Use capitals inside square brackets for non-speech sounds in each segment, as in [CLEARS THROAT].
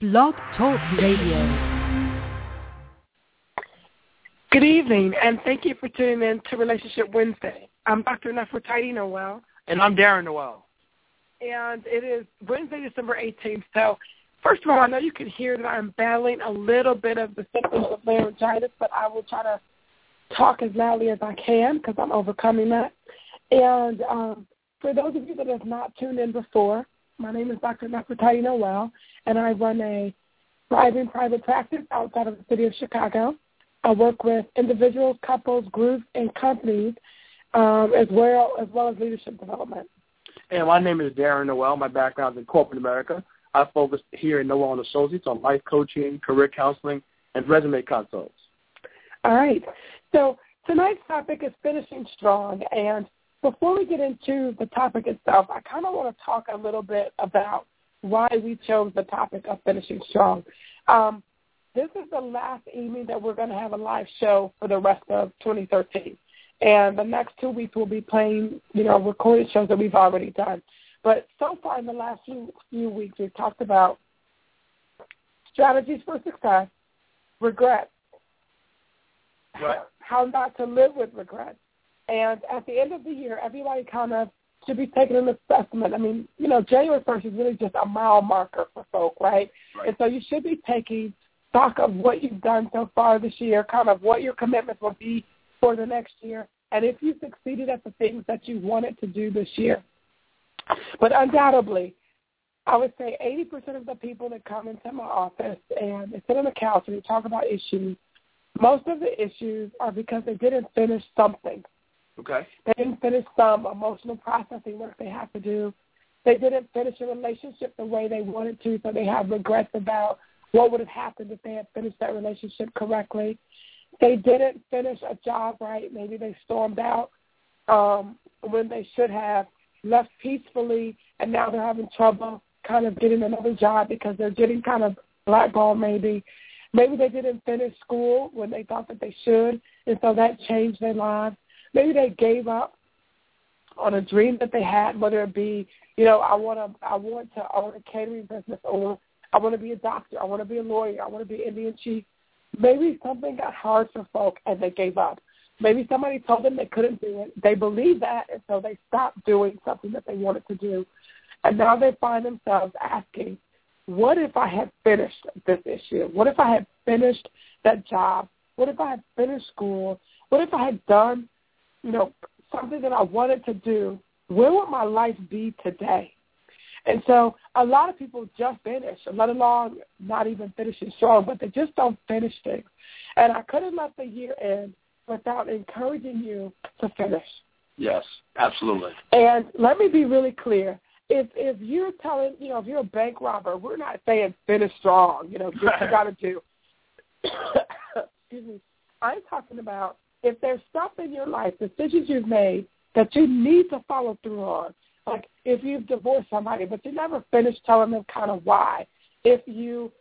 Blog Talk Radio. Good evening, and thank you for tuning in to Relationship Wednesday. I'm Dr. Nefertiti Noel. And I'm Darren Noel. And it is Wednesday, December 18th. So, first of all, I know you can hear that I'm battling a little bit of the symptoms of laryngitis, but I will try to talk as loudly as I can because I'm overcoming that. And um, for those of you that have not tuned in before, my name is Dr. Nefertiti Noel, and I run a thriving private practice outside of the city of Chicago. I work with individuals, couples, groups, and companies, um, as well as well as leadership development. And my name is Darren Noel. My background is in corporate America. I focus here in Noel and Associates on life coaching, career counseling, and resume consults. All right. So tonight's topic is finishing strong, and before we get into the topic itself, I kind of want to talk a little bit about why we chose the topic of finishing strong. Um, this is the last evening that we're going to have a live show for the rest of 2013. And the next two weeks we'll be playing, you know, recorded shows that we've already done. But so far in the last few, few weeks, we've talked about strategies for success, regret, Right. how not to live with regret, and at the end of the year, everybody kind of should be taking an assessment. I mean, you know, January 1st is really just a mile marker for folk, right? Right. And so you should be taking stock of what you've done so far this year, kind of what your commitments will be for the next year, and if you succeeded at the things that you wanted to do this year. But undoubtedly, I would say 80% of the people that come into my office and they sit on the couch and they talk about issues, most of the issues are because they didn't finish something. Okay. They didn't finish some emotional processing work they have to do. They didn't finish a relationship the way they wanted to, so they have regrets about what would have happened if they had finished that relationship correctly. They didn't finish a job right. Maybe they stormed out um, when they should have left peacefully, and now they're having trouble kind of getting another job because they're getting kind of blackballed maybe. Maybe they didn't finish school when they thought that they should, and so that changed their lives. Maybe they gave up on a dream that they had, whether it be, you know, I want to, I want to own a catering business, or I want to be a doctor, I want to be a lawyer, I want to be Indian chief. Maybe something got hard for folk and they gave up. Maybe somebody told them they couldn't do it. They believed that, and so they stopped doing something that they wanted to do. And now they find themselves asking, what if I had finished this issue? What if I had finished that job? What if I had finished school? What if I had done, you know, something that I wanted to do? Where would my life be today? And so a lot of people just finish, let alone not even finishing strong, but they just don't finish things. And I couldn't let the year end without encouraging you to finish. Yes, absolutely. And let me be really clear. If if you're telling, you know, if you're a bank robber, we're not saying finish strong, you know, do what you [LAUGHS] got to do. [COUGHS] Excuse me. I'm talking about if there's stuff in your life, decisions you've made that you need to follow through on. Like if you've divorced somebody, but you never finished telling them kind of why. If you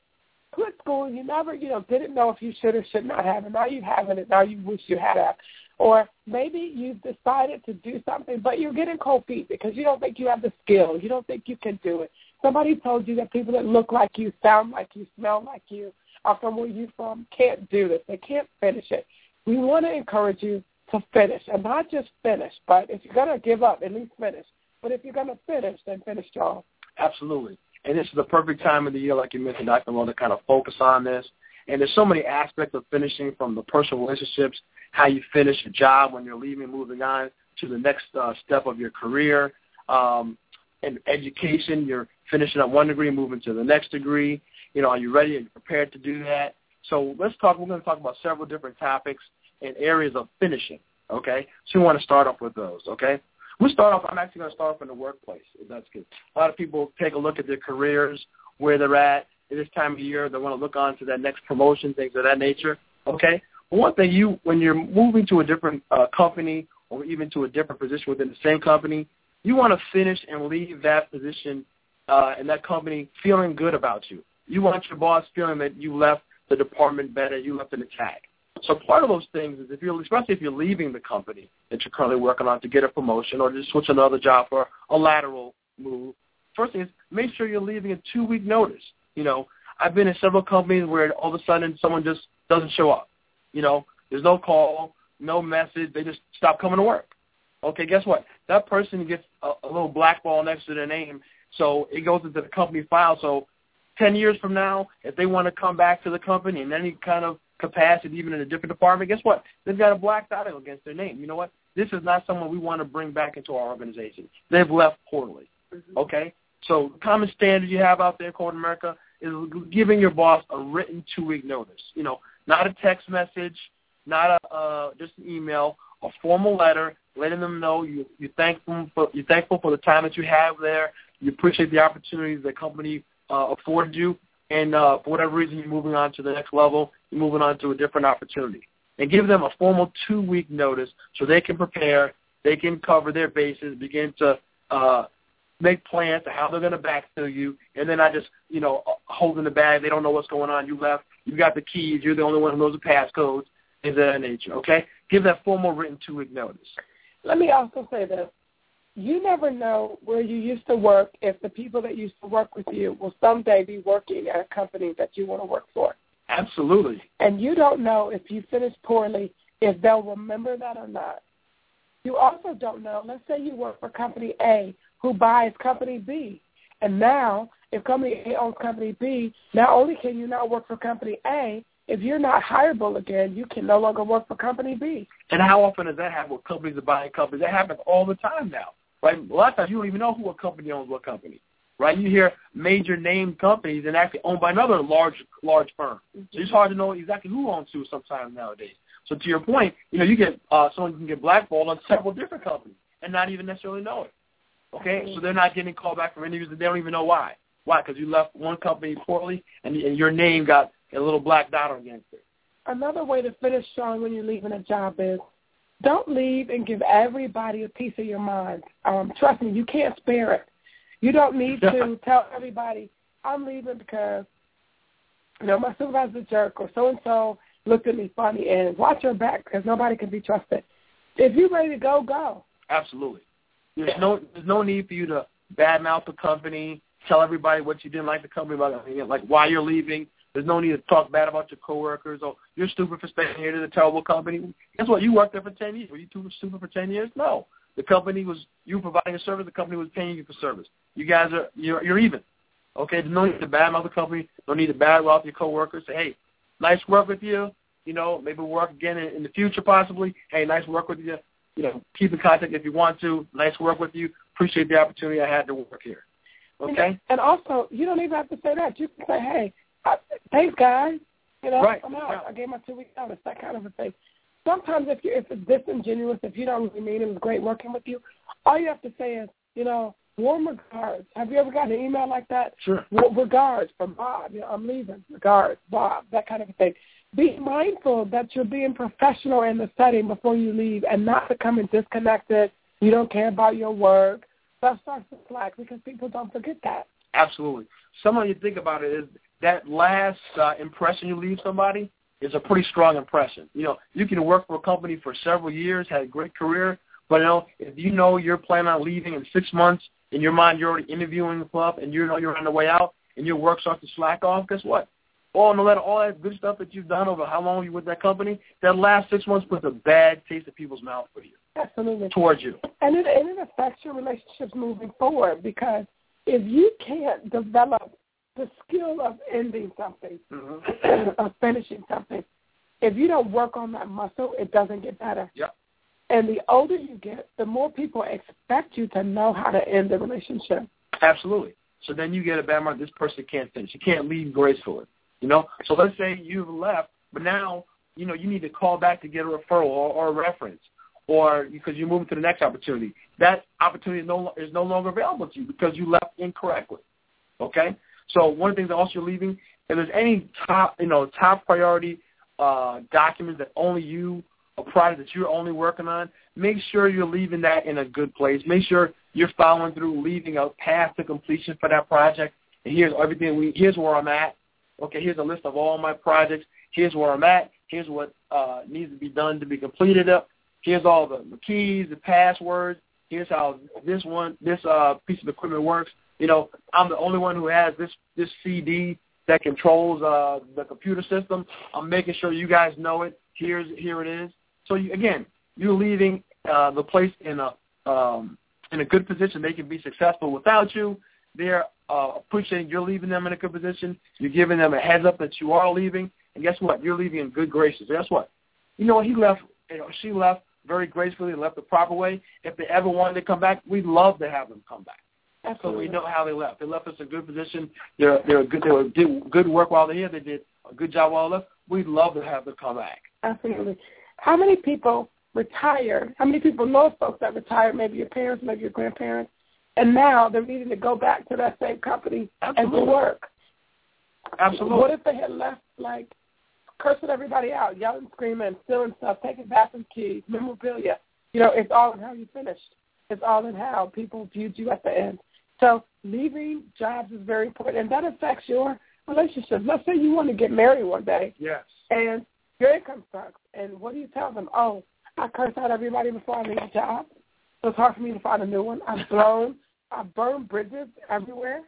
quit school, and you never, you know, didn't know if you should or should not have, and now you haven't, and now you wish you had have. Or maybe you've decided to do something, but you're getting cold feet because you don't think you have the skill. You don't think you can do it. Somebody told you that people that look like you, sound like you, smell like you, are from where you're from, can't do this. They can't finish it. We want to encourage you to finish, and not just finish, but if you're going to give up, at least finish. But if you're going to finish, then finish strong. Absolutely. And this is the perfect time of the year, like you mentioned, Dr. Moore, to kind of focus on this. And there's so many aspects of finishing from the personal relationships, how you finish a job when you're leaving, moving on to the next uh, step of your career. Um, and education, you're finishing up one degree, moving to the next degree. You know, are you ready and prepared to do that? So let's talk. We're going to talk about several different topics and areas of finishing. Okay, so we want to start off with those. Okay, we start off. I'm actually going to start off in the workplace. If that's good. A lot of people take a look at their careers, where they're at at this time of year. They want to look on to that next promotion, things of that nature. Okay. But one thing you, when you're moving to a different uh, company or even to a different position within the same company, you want to finish and leave that position uh, and that company feeling good about you. You want your boss feeling that you left the department better, you left it intact. So part of those things is if you're, especially if you're leaving the company that you're currently working on to get a promotion or to switch another job for a lateral move. First thing is make sure you're leaving a two-week notice. You know, I've been in several companies where all of a sudden someone just doesn't show up. You know, there's no call, no message. They just stop coming to work. Okay, guess what? That person gets a, a little black ball next to their name, so it goes into the company file. So 10 years from now, if they want to come back to the company in any kind of capacity, even in a different department, guess what? They've got a black dot against their name. You know what? This is not someone we want to bring back into our organization. They've left poorly. Mm-hmm. Okay? So the common standard you have out there in corporate America is giving your boss a written two-week notice. You know, not a text message, not a uh, just an email, a formal letter letting them know you you thankful for you're thankful for the time that you have there. You appreciate the opportunities the company uh, afforded you, and uh, for whatever reason you're moving on to the next level, you're moving on to a different opportunity. And give them a formal two-week notice so they can prepare, they can cover their bases, begin to uh, make plans to how they're going to backfill you, and then I just, you know, holding the bag. They don't know what's going on. You left. You got the keys. You're the only one who knows the passcodes. Things of that nature. Okay, give that formal written two-week notice. Let me also say this: you never know where you used to work if the people that used to work with you will someday be working at a company that you want to work for. Absolutely. And you don't know if you finish poorly if they'll remember that or not. You also don't know. Let's say you work for company A who buys company B. And now, if company A owns company B, not only can you not work for company A, if you're not hireable again, you can no longer work for company B. And how often does that happen with companies are buying companies? That happens all the time now, right? A lot of times you don't even know who a company owns what company, right? You hear major name companies and actually owned by another large large firm. So it's hard to know exactly who owns who sometimes nowadays. So to your point, you know, you get uh, someone can get blackballed on several different companies and not even necessarily know it. Okay, so they're not getting called back from interviews and they don't even know why. Why? Because you left one company poorly and, and your name got a little black dot against it. Another way to finish strong when you're leaving a job is don't leave and give everybody a piece of your mind. Um, trust me, you can't spare it. You don't need to tell everybody, I'm leaving because, you know, my supervisor's a jerk or so-and-so looked at me funny and watch your back because nobody can be trusted. If you're ready to go, go. Absolutely. There's no there's no need for you to badmouth the company, tell everybody what you didn't like the company about, like why you're leaving. There's no need to talk bad about your coworkers or you're stupid for staying here to the terrible company. Guess what? You worked there for ten years. Were you too stupid for ten years? No. The company was you providing a service. The company was paying you for service. You guys are you're you're even. Okay. There's no need to badmouth the company. No need to badmouth your coworkers. Say, hey, nice work with you. You know, maybe work again in, in the future possibly. Hey, nice work with you you know, keep in contact if you want to. Nice work with you. Appreciate the opportunity I had to work here. Okay. And also, you don't even have to say that. You can say, "Hey, I, thanks, guys. You know, right. I'm out. Yeah. I gave my two week notice." That kind of a thing. Sometimes, if you if it's disingenuous, if you don't really mean it was great working with you, all you have to say is, you know, warm regards. Have you ever gotten an email like that? Sure. Regards from Bob. You know, I'm leaving. Regards, Bob. That kind of a thing be mindful that you're being professional in the setting before you leave and not becoming disconnected. You don't care about your work. Stuff starts to slack because people don't forget that. Absolutely. Someone you think about it is that last uh, impression you leave somebody is a pretty strong impression. You know, you can work for a company for several years, had a great career, but you know, if you know you're planning on leaving in six months, in your mind you're already interviewing the club and you know you're on the way out and your work starts to slack off, guess what? all no matter all that good stuff that you've done over how long you were with that company, that last six months puts a bad taste in people's mouth for you. Absolutely. Towards you. And it and it affects your relationships moving forward because if you can't develop the skill of ending something, mm-hmm. [CLEARS THROAT] of finishing something, if you don't work on that muscle, it doesn't get better. Yep. And the older you get, the more people expect you to know how to end the relationship. Absolutely. So then you get a bad mark. This person can't finish. You can't leave gracefully. You know, so let's say you've left, but now you know you need to call back to get a referral or, or a reference, or because you're moving to the next opportunity. That opportunity is no is no longer available to you because you left incorrectly. Okay, so one of the things also you're leaving, if there's any top you know top priority uh, documents that only you a project that you're only working on, make sure you're leaving that in a good place. Make sure you're following through, leaving a path to completion for that project. And here's everything we here's where I'm at okay, here's a list of all my projects. Here's where I'm at. Here's what uh, needs to be done to be completed up. Here's all the, keys, the passwords. Here's how this one, this uh, piece of equipment works. You know, I'm the only one who has this this CD that controls uh, the computer system. I'm making sure you guys know it. Here's here it is. So you, again, you're leaving uh, the place in a um, in a good position. They can be successful without you. They're uh, appreciating you're leaving them in a good position. You're giving them a heads up that you are leaving, and guess what? You're leaving in good graces. Guess what? You know he left. You know she left very gracefully, left the proper way. If they ever wanted to come back, we'd love to have them come back. Absolutely. So we know how they left. They left us in a good position. They're they're good. They were did good work while they're here. They did a good job while they left. We'd love to have them come back. Absolutely. How many people retire? How many people know folks that retired? Maybe your parents, maybe your grandparents, and now they're needing to go back to that same company Absolutely. and to work. Absolutely. What if they had left like cursing everybody out, yelling, screaming, stealing stuff, taking bathroom keys, memorabilia? You know, it's all in how you finished. It's all in how people viewed you at the end. So leaving jobs is very important, and that affects your relationships. Let's say you want to get married one day, Yes. and your income sucks. And what do you tell them? Oh, I curse out everybody before I leave a job. So it's hard for me to find a new one. I've blown, I've burned bridges everywhere.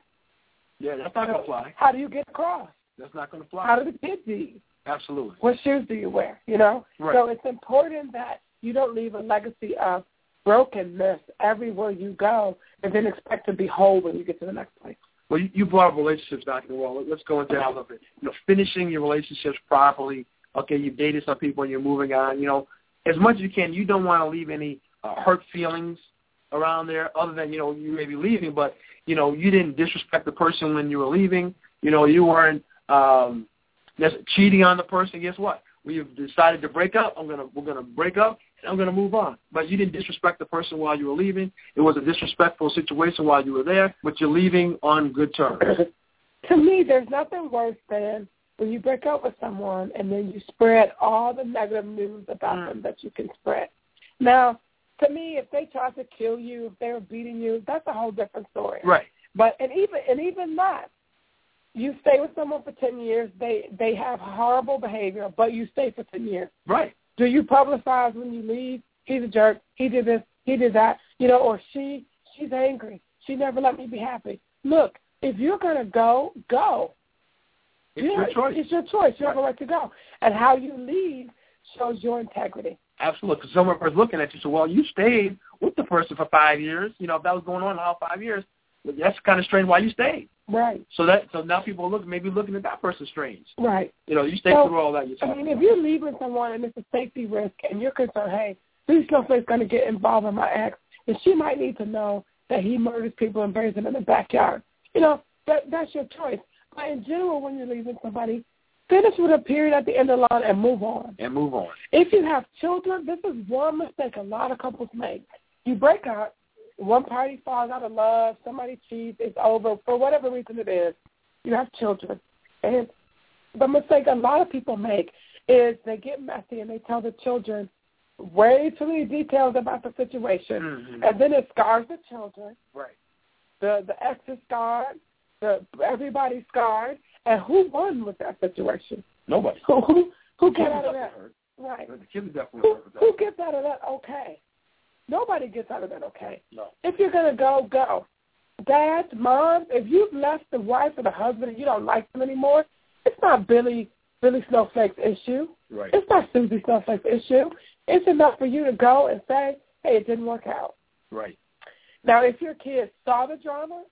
Yeah, that's not gonna fly. How do you get across? That's not gonna fly. How do the kids eat? Absolutely. What shoes do you wear? You know? Right. So it's important that you don't leave a legacy of brokenness everywhere you go and then expect to be whole when you get to the next place. Well, you, you brought up relationships, Dr. Noel. Let's go into that a little bit. You know, finishing your relationships properly. Okay, you've dated some people and you're moving on. You know, as much as you can, you don't want to leave any uh, hurt feelings around there other than, you know, you may be leaving, but, you know, you didn't disrespect the person when you were leaving. You know, you weren't um, just cheating on the person. Guess what? We've decided to break up. I'm gonna we're gonna break up and I'm gonna move on. But you didn't disrespect the person while you were leaving. It was a disrespectful situation while you were there, but you're leaving on good terms. [CLEARS THROAT] to me, there's nothing worse than when you break up with someone and then you spread all the negative news about Mm. them that you can spread. Now, to me, if they tried to kill you, if they were beating you, that's a whole different story. Right. But and even and even that, you stay with someone for ten years, they they have horrible behavior, but you stay for ten years. Right. Do you publicize when you leave? He's a jerk. He did this. He did that. You know, or she she's angry. She never let me be happy. Look, if you're gonna go, go. It's Yeah, your choice. It's your choice. You have a right to go. And how you leave shows your integrity. Absolutely. Because someone was looking at you, so well, you stayed with the person for five years. You know, if that was going on all five years, that's kind of strange why you stayed. Right. So that so now people are looking maybe looking at that person strange. Right. You know, you stay So, through all that yourself. I mean, if you're leaving someone and it's a safety risk and you're concerned, hey, this snowflake's going to get involved in my ex, and she might need to know that he murders people and buries them in the backyard. You know, that that's your choice. But in general, when you're leaving somebody, finish with a period at the end of the line and move on. and move on. If you have children, this is one mistake a lot of couples make. You break up, one party falls out of love, somebody cheats, it's over, for whatever reason it is. You have children. And the mistake a lot of people make is they get messy and they tell the children way too many details about the situation. Mhm. And then it scars the children. Right. The the ex is scarred, the everybody's scarred. And who won with that situation? Nobody. Who who, who got out of that? hurt. Right. The kids definitely Who, hurt who gets out of that okay? Nobody gets out of that okay. No. If you're going to go, go. Dads, moms, if you've left the wife or the husband and you don't like them anymore, it's not Billy Billy Snowflake's issue. Right. It's not Susie Snowflake's issue. It's enough for you to go and say, hey, it didn't work out. Right. Now, if your kids saw the drama,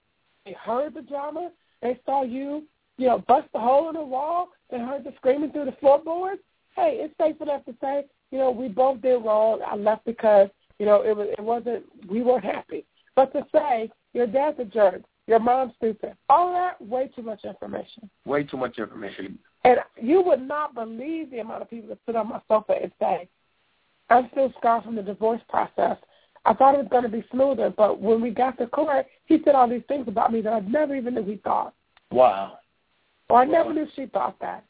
they heard the drama, they saw you, you know, bust a hole in the wall, they heard the screaming through the floorboards, hey, it's safe enough to say, you know, we both did wrong. I left because, you know, it was it wasn't we weren't happy. But to say your dad's a jerk, your mom's stupid, all that way too much information. Way too much information. And you would not believe the amount of people that sit on my sofa and say, I'm still scarred from the divorce process. I thought it was going to be smoother, but when we got to court, he said all these things about me that I never even knew he thought. Wow. Or I never knew she thought that.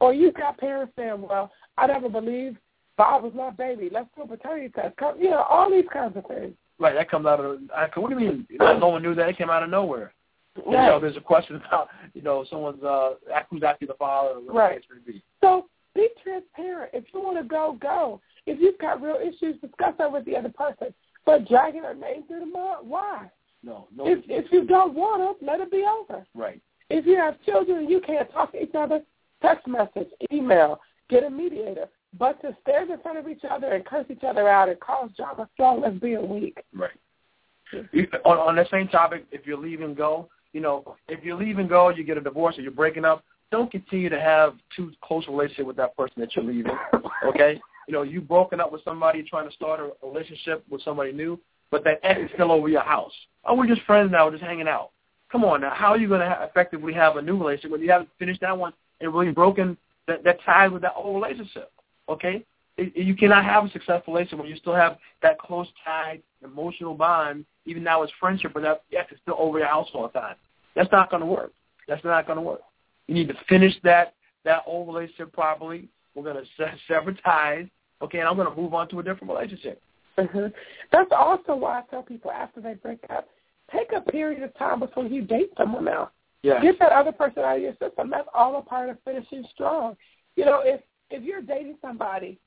Or you've got parents saying, well, I never believed Bob was my baby. Let's do a paternity test. Come, you know, all these kinds of things. Right. That comes out of. I, what do you mean? No one knew that. It came out of nowhere. You know, there's a question about you know someone's uh who's actually the father or what Right. the be. So be transparent. If you want to go, go. If you've got real issues, discuss that with the other person. But dragging her name through the mud, why? No. No. If if you don't want her, let it be over. right. If you have children and you can't talk to each other, text message, email, get a mediator. But to stand in front of each other and curse each other out and cause drama strong, let's be a weak. Right. You, on, on the same topic, if you're leaving go, you know, if you're leaving go, you get a divorce or you're breaking up, don't continue to have too close relationship with that person that you're leaving. [LAUGHS] Okay? You know, you've broken up with somebody trying to start a relationship with somebody new, but that ex is still over your house. Oh, we're just friends now, we're just hanging out. Come on now, how are you going to ha- effectively have a new relationship when you haven't finished that one and really broken that, that tie with that old relationship? Okay? You cannot have a successful relationship when you still have that close tied emotional bond, even now it's friendship, but that yes, it's still over your house all the time. That's not going to work. That's not going to work. You need to finish that that old relationship properly. We're going to sever ties, okay, and I'm going to move on to a different relationship. Mm-hmm. That's also why I tell people after they break up, take a period of time before you date someone else. Yeah. Get that other person out of your system. That's all a part of finishing strong. You know, if if you're dating somebody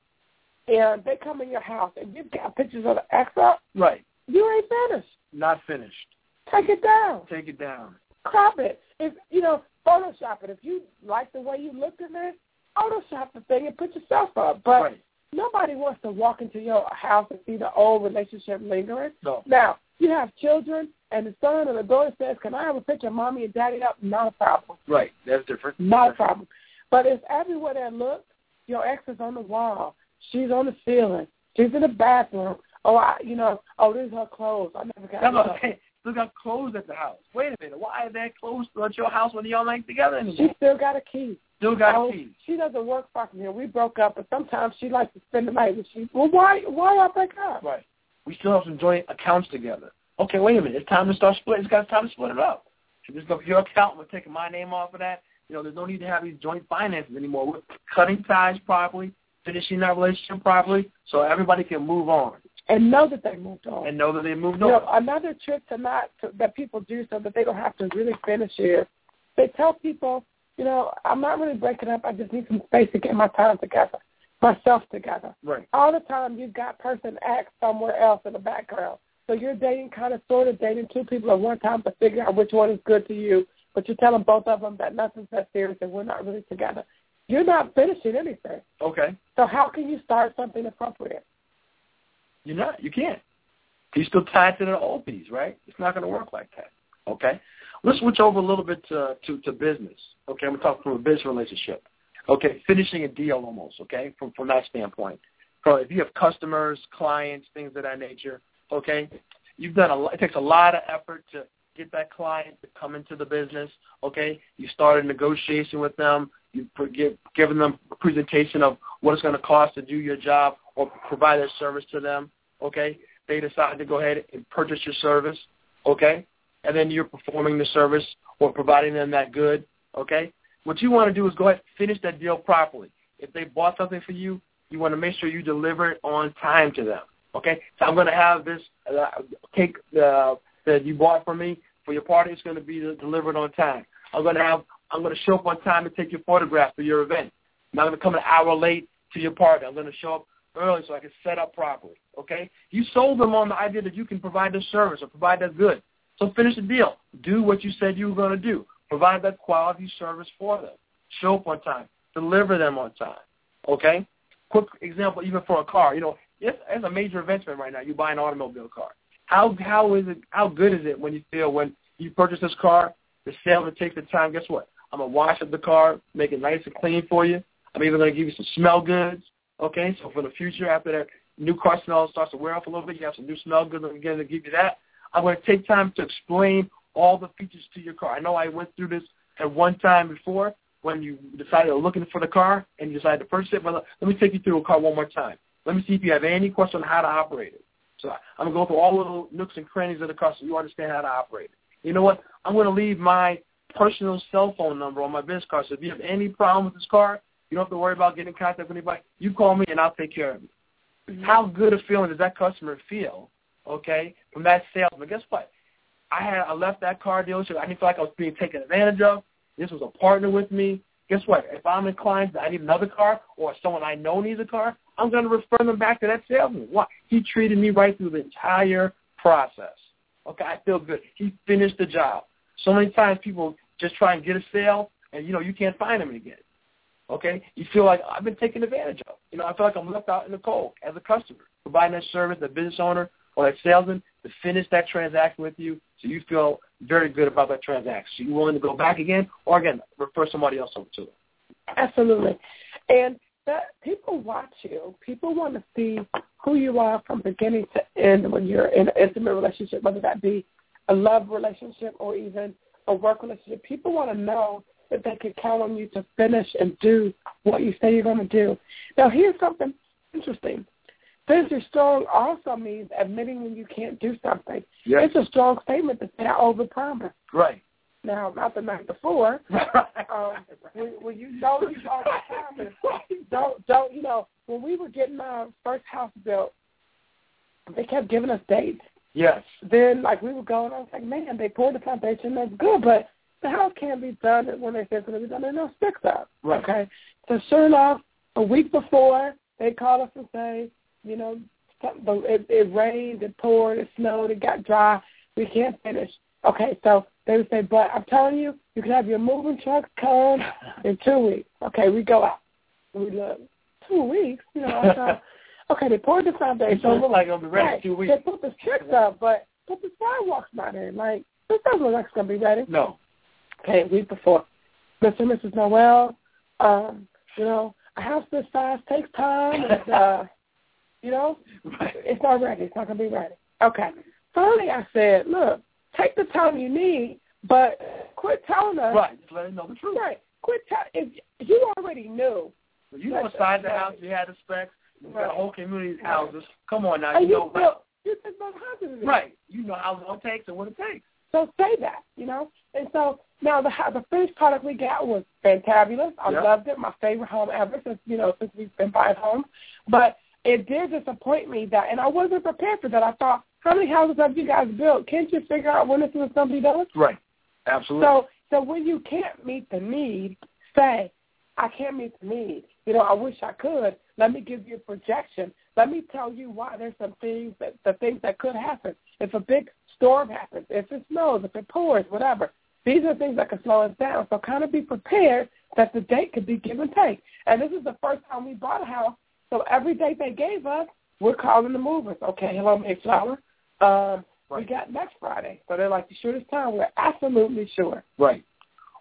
and they come in your house and you've got pictures of the ex up, right, you ain't finished. Not finished. Take it down. Take it down. Crop it. If you know, Photoshop it. If you like the way you looked in there, Photoshop the thing and put yourself up. But right. nobody wants to walk into your house and see the old relationship lingering. No. Now, you have children and the son or the daughter says, Can I have a picture of mommy and daddy up? Not a problem. Right. That's different. Not a problem. But it's everywhere that look, your ex is on the wall. She's on the ceiling. She's in the bathroom. Oh, I, you know, oh, this is her clothes. I never got. That's what I'm. Still got clothes at the house. Wait a minute. Why are there clothes at your house when y'all ain't together anymore? She still got a key. Still got oh, a key. She doesn't work far from here. We broke up, but sometimes she likes to spend the night with you. Well, why? Why I break up? Right. We still have some joint accounts together. Okay, wait a minute. It's time to start splitting. It's got time to split it up. So just go your account. And we're taking my name off of that. You know, there's no need to have these joint finances anymore. We're cutting ties properly, finishing that relationship properly, so everybody can move on and know that they moved on. and know that they moved You on. know, another trick to not to, that people do so that they don't have to really finish is they tell people, you know, I'm not really breaking up. I just need some space to get my time together, myself together. Right. All the time you've got person X somewhere else in the background. So you're dating kind of sort of dating two people at one time to figure out which one is good to you. But you're telling both of them that nothing's that serious and we're not really together. You're not finishing anything. Okay. So how can you start something appropriate? You're not. You can't. You're still tied to the old piece, right? It's not going to work like that. Okay. Let's switch over a little bit to to, to business. Okay, I'm going to talk from a business relationship. Okay, finishing a deal almost. Okay, from from that standpoint. So if you have customers, clients, things of that nature. Okay, you've done a. lot It takes a lot of effort to get that client to come into the business. Okay, you start a negotiation with them. You give giving them a presentation of what it's going to cost to do your job or provide a service to them. Okay, they decide to go ahead and purchase your service. Okay, and then you're performing the service or providing them that good. Okay, what you want to do is go ahead and finish that deal properly. If they bought something for you, you want to make sure you deliver it on time to them. Okay, so I'm going to have this uh, cake uh, that you bought for me for your party. It's going to be delivered on time. I'm going to have I'm going to show up on time and take your photograph for your event. I'm not going to come an hour late to your party. I'm going to show up early so I can set up properly. Okay? You sold them on the idea that you can provide this service or provide that good. So finish the deal. Do what you said you were going to do. Provide that quality service for them. Show up on time. Deliver them on time. Okay? Quick example, even for a car. You know, it's, it's a major investment right now. You buy an automobile car. How how is it? How good is it when you feel when you purchase this car, the salesman takes the time. Guess what? I'm gonna wash up the car, make it nice and clean for you. I'm even gonna give you some smell goods. Okay, so for the future, after that new car smell starts to wear off a little bit, you have some new smell goods. I'm to give you that. I'm to take time to explain all the features to your car. I know I went through this at one time before when you decided to looking for the car and you decided to purchase it. But let me take you through a car one more time. Let me see if you have any question on how to operate it. So I'm going to go through all the little nooks and crannies of the car so you understand how to operate it. You know what? I'm going to leave my personal cell phone number on my business card. So if you have any problem with this car, you don't have to worry about getting in contact with anybody. You call me and I'll take care of it. Mm-hmm. How good a feeling does that customer feel, okay, from that salesman? Guess what? I had I left that car dealership. I didn't feel like I was being taken advantage of. This was a partner with me. Guess what? If I'm inclined that I need another car or someone I know needs a car, I'm going to refer them back to that salesman. Why? He treated me right through the entire process. Okay, I feel good. He finished the job. So many times people just try and get a sale, and you know you can't find them again. Okay, you feel like I've been taken advantage of. You know, I feel like I'm left out in the cold as a customer, providing that service, the business owner or that salesman to finish that transaction with you, so you feel very good about that transaction. So you're willing to go back again, or again refer somebody else over to them. Absolutely, and that people watch you. People want to see who you are from beginning to end when you're in an intimate relationship, whether that be a love relationship or even a work relationship. People want to know that they can count on you to finish and do what you say you're going to do. Now, here's something interesting. Finishing strong also means admitting when you can't do something. Yes. It's a strong statement to say I overpromise. Right. Now, not the night before. [LAUGHS] um, when, when you know you [LAUGHS] overpromise, don't don't you know? When we were getting our first house built, they kept giving us dates. Yes. Then, like we were going, I was like, man, they poured the foundation. That's good, but the house can't be done when they say it's going to be done. There's no sticks up. Right. Okay. So sure enough, a week before, they call us and say, you know, something, it, it rained, it poured, it snowed, it got dry. We can't finish. Okay, so they would say, but I'm telling you, you can have your moving truck come in two weeks. Okay, we go out. We look, two weeks? You know, I thought, [LAUGHS] okay, they poured the foundation. So it look like it'll be ready right. two weeks. They put the sticks up, but put the sidewalks not in. Like, this doesn't look like it's going to be ready. No. Okay, a week before. Mr. and Mrs. Noel, um, you know, a house this size takes time. And, uh, [LAUGHS] you know, Right. it's not ready. It's not going to be ready. Okay. Finally, I said, look, take the time you need, but quit telling us. Right. Just let them know the truth. Right. Quit telling. If you already knew, You know size the house you had the specs. You got a whole community's houses. Come on now, you you know built, you just built houses. Right. You know how long it takes and what it takes. So say that, you know. And so now the the finished product we got was fantabulous. I Yeah. loved it. My favorite home ever since you know since we've been buying homes. But it did disappoint me that, and I wasn't prepared for that. I thought, how many houses have you guys built? Can't you figure out when this is going to be done? Right. Absolutely. So so when you can't meet the need, say, I can't meet the need. You know, I wish I could. Let me give you a projection. Let me tell you why there's some things that the things that could happen. If a big storm happens, if it snows, if it pours, whatever. These are things that can slow us down. So kind of be prepared that the date could be give and take. And this is the first time we bought a house. So every date they gave us, we're calling the movers. Okay, hello, Mayflower. Um, We got next Friday. So they're like, the shortest time? We're absolutely sure. Right.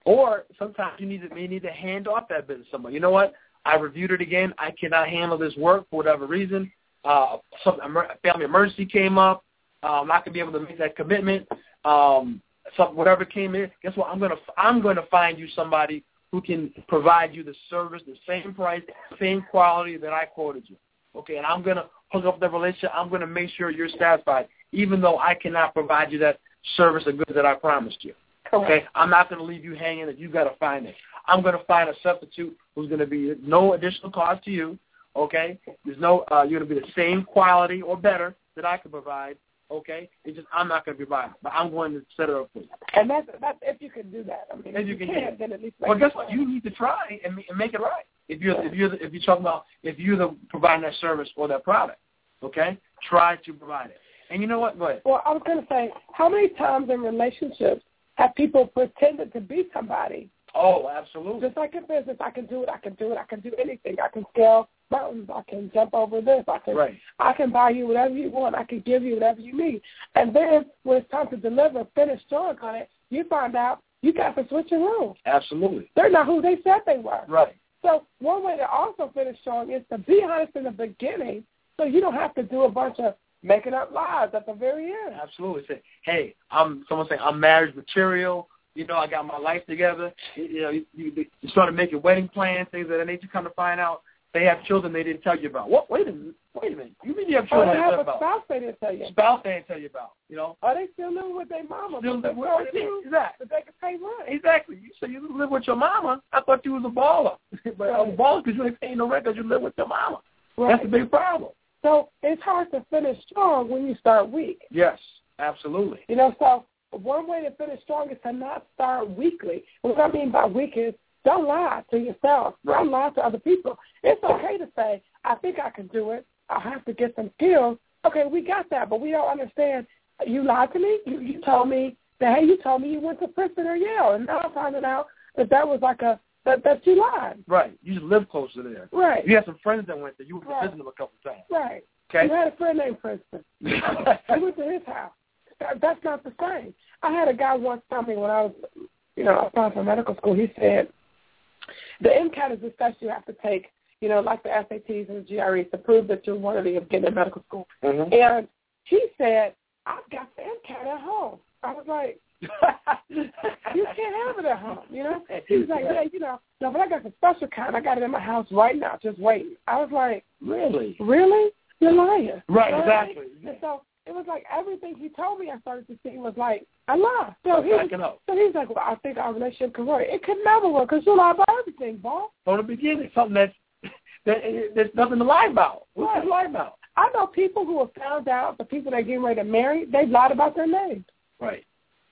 Or sometimes you need to may need to hand off that business to someone. You know what? I reviewed it again. I cannot handle this work for whatever reason. Uh, some emer- family emergency came up. Uh, I'm not gonna be able to make that commitment. Um, some whatever came in. Guess what? I'm gonna I'm gonna find you somebody who can provide you the service, the same price, same quality that I quoted you. Okay, and I'm gonna hook up the relationship. I'm gonna make sure you're satisfied, even though I cannot provide you that service or goods that I promised you. Okay, I'm not going to leave you hanging. That you got to find it. I'm going to find a substitute who's going to be no additional cost to you. Okay, there's no uh, you're going to be the same quality or better that I can provide. Okay, it's just I'm not going to provide, it, but I'm going to set it up for you. And that's that's if you can do that. I mean, If if you you can it. then at least. Well, guess what? You need to try and, and make it right. If you're if you're the, if you're talking about if you're the providing that service or that product, okay, try to provide it. And you know what? Go ahead. Well, I was going to say, how many times in relationships have people pretended to be somebody? Oh, absolutely. Just like in business, I can do it. I can do it. I can do anything. I can scale mountains. I can jump over this. I can. Right. I can buy you whatever you want. I can give you whatever you need. And then when it's time to deliver, finish strong on it, you find out you got to switch your rules. Absolutely. They're not who they said they were. Right. So one way to also finish strong is to be honest in the beginning, so you don't have to do a bunch of making up lies at the very end. Absolutely. Say, hey, I'm someone saying I'm marriage material. You know, I got my life together. You, you know, you, you, you started making wedding plans, things of that nature. Come to find out, they have children they didn't tell you about. What? Wait a minute. Wait a minute. You mean you have children they oh, they have didn't a tell you about? spouse they didn't tell you. Spouse they didn't tell you about. You know. Are they still living with their mama? Still live with- you Exactly. they could pay rent. Exactly. You say you live with your mama. I thought you was a baller, [LAUGHS] but a Right. baller because you ain't paying no rent because you live with your mama. Right. That's a big problem. So it's hard to finish strong when you start weak. Yes, absolutely. You know, so one way to finish strong is to not start weakly. What I mean by weak is don't lie to yourself. Don't lie to other people. It's okay to say, I think I can do it. I have to get some skills. Okay, we got that, but we don't understand. You lied to me. You, you told me that, hey, you told me you went to Princeton or Yale, and now I'm finding out that that was like a that that you lied. Right. You just live closer there. Right. You had some friends that went there. You went Right. to visit them a couple times. Right. Okay. You had a friend named Princeton. I [LAUGHS] went to his house. That, that's not the same. I had a guy once tell me when I was, you know, applying for medical school. He said, the MCAT is the test you have to take, you know, like the SATs and the GREs to prove that you're worthy of getting to medical school. Mhm. And he said, I've got the MCAT at home. I was like, [LAUGHS] you can't have it at home, you know? He was like, yeah, you know, no, but I got the special kind. I got it in my house right now, just waiting. I was like, Really? really? You're lying. Right, You know what I mean? exactly. And so it was like everything he told me I started to see was like a lie. So he was, up. so he was like, well, I think our relationship could work. It could never work because you lie about everything, boss. From the beginning, something that's that there's nothing to lie about. What's Right. to lie about? I know people who have found out the people that are getting ready to marry, they've lied about their names. Right.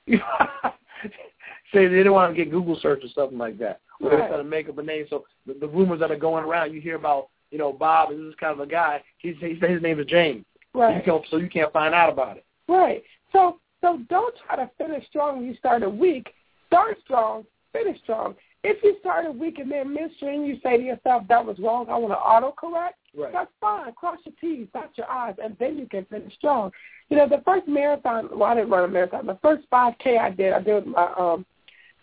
[LAUGHS] Say they didn't want to get Google search or something like that. Or they're trying to make up a name. So the, the rumors that are going around, you hear about, you know, Bob is this kind of a guy. He, he said his name is James. You Right. can't, so you can't find out about it. Right. So so don't try to finish strong when you started weak. Start strong, finish strong. If you started weak and then midstream you say to yourself, That was wrong, I want to auto correct, Right. that's fine. Cross your T's, dot your I's, and then you can finish strong. You know, the first marathon well, I didn't run a marathon. The first five K I did, I did with my um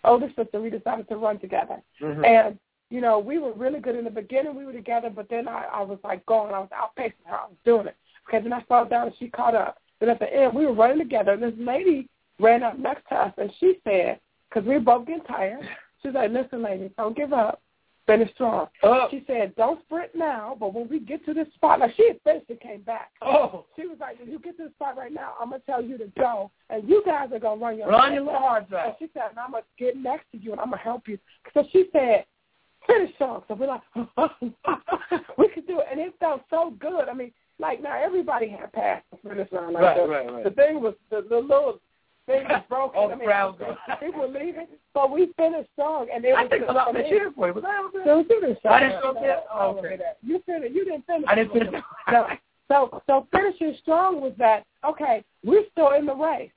older sister, we decided to run together. Mhm. And, you know, we were really good in the beginning. We were together, but then I, I was like going. I was outpacing her. I was doing it. Okay, then I slowed down and she caught up. Then at the end, we were running together. And this lady ran up next to us and she said, because we were both getting tired, she's like, listen, ladies, don't give up. Finish strong. Oh. She said, don't sprint now, but when we get to this spot, like she had finished and came back. Oh. She was like, when you get to the spot right now, I'm going to tell you to go, and you guys are going to run your Run your hearts and she said, and I'm going to get next to you and I'm going to help you. So she said, finish strong. So we're like, [LAUGHS] we could do it. And it felt so good. I mean, like now everybody had passed the finish line. Like Right, the, right, right. the thing was, the, the little thing was [LAUGHS] broken. All the I mean, crowds people were leaving. But we finished strong. And it I was think a lot of for me- cheering for you. Was I out there? So you didn't I didn't show that? Oh, okay. You finished. You didn't finish. I didn't finish. No. So, so finishing strong was that, okay, we're still in the race.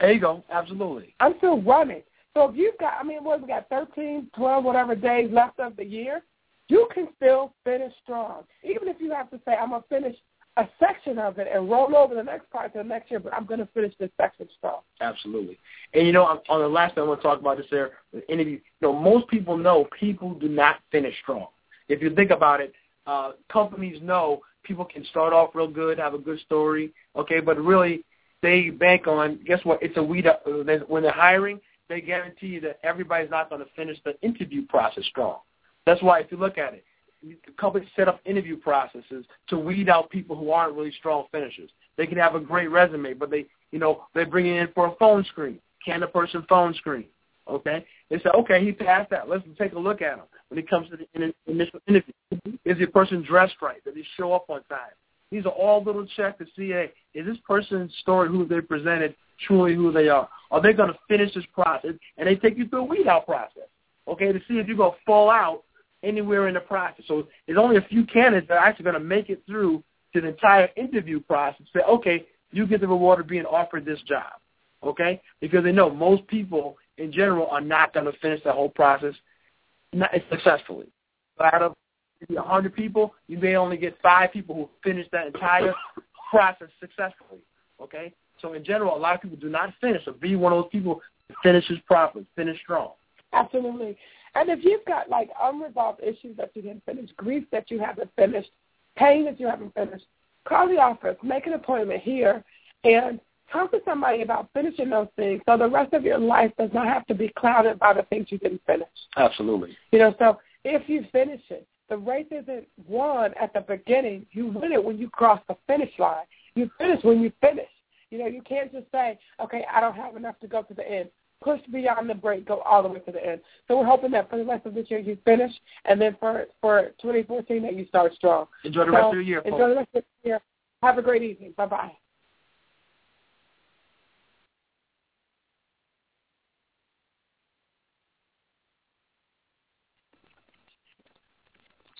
There you go. Absolutely. I'm still running. So if you've got, I mean, what we got, 13, 12, whatever days left of the year, you can still finish strong. Even if you have to say, I'm going to finish a section of it and roll over the next part to the next year, but I'm going to finish this section strong. Absolutely. And you know, on the last thing I want to talk about this there, the interview. You know, most people know people do not finish strong. If you think about it, uh, companies know people can start off real good, have a good story, okay, but really they bank on. Guess what? It's a weed. When they're hiring, they guarantee that everybody's not going to finish the interview process strong. That's why if you look at it, companies set up interview processes to weed out people who aren't really strong finishers. They can have a great resume, but they, you know, they bring it in for a phone screen. Can the person phone screen? Okay, they say, okay, he passed that. Let's take a look at him when it comes to the initial interview. Is the person dressed right? Does he show up on time? These are all little checks to see, hey, is this person's story, who they presented, truly who they are? Are they going to finish this process? And they take you through a weed out process, okay, to see if you're going to fall out anywhere in the process. So there's only a few candidates that are actually going to make it through to the entire interview process. Say, okay, you get the reward of being offered this job, okay? Because they know most people in general are not going to finish the whole process not successfully. Out of maybe 100 people, you may only get five people who finish that entire process successfully, okay? So in general, a lot of people do not finish. So be one of those people who finishes properly, finish strong. Absolutely. And if you've got like unresolved issues that you didn't finish, grief that you haven't finished, pain that you haven't finished, call the office, make an appointment here, and talk to somebody about finishing those things so the rest of your life does not have to be clouded by the things you didn't finish. Absolutely. You know, so if you finish it, the race isn't won at the beginning. You win it when you cross the finish line. You finish when you finish. You know, you can't just say, okay, I don't have enough to go to the end. Push beyond the break, go all the way to the end. So we're hoping that for the rest of this year you finish, and then for for 2014 that you start strong. Enjoy the So rest of your year, Enjoy folks. the rest of the year. Have a great evening. Bye bye.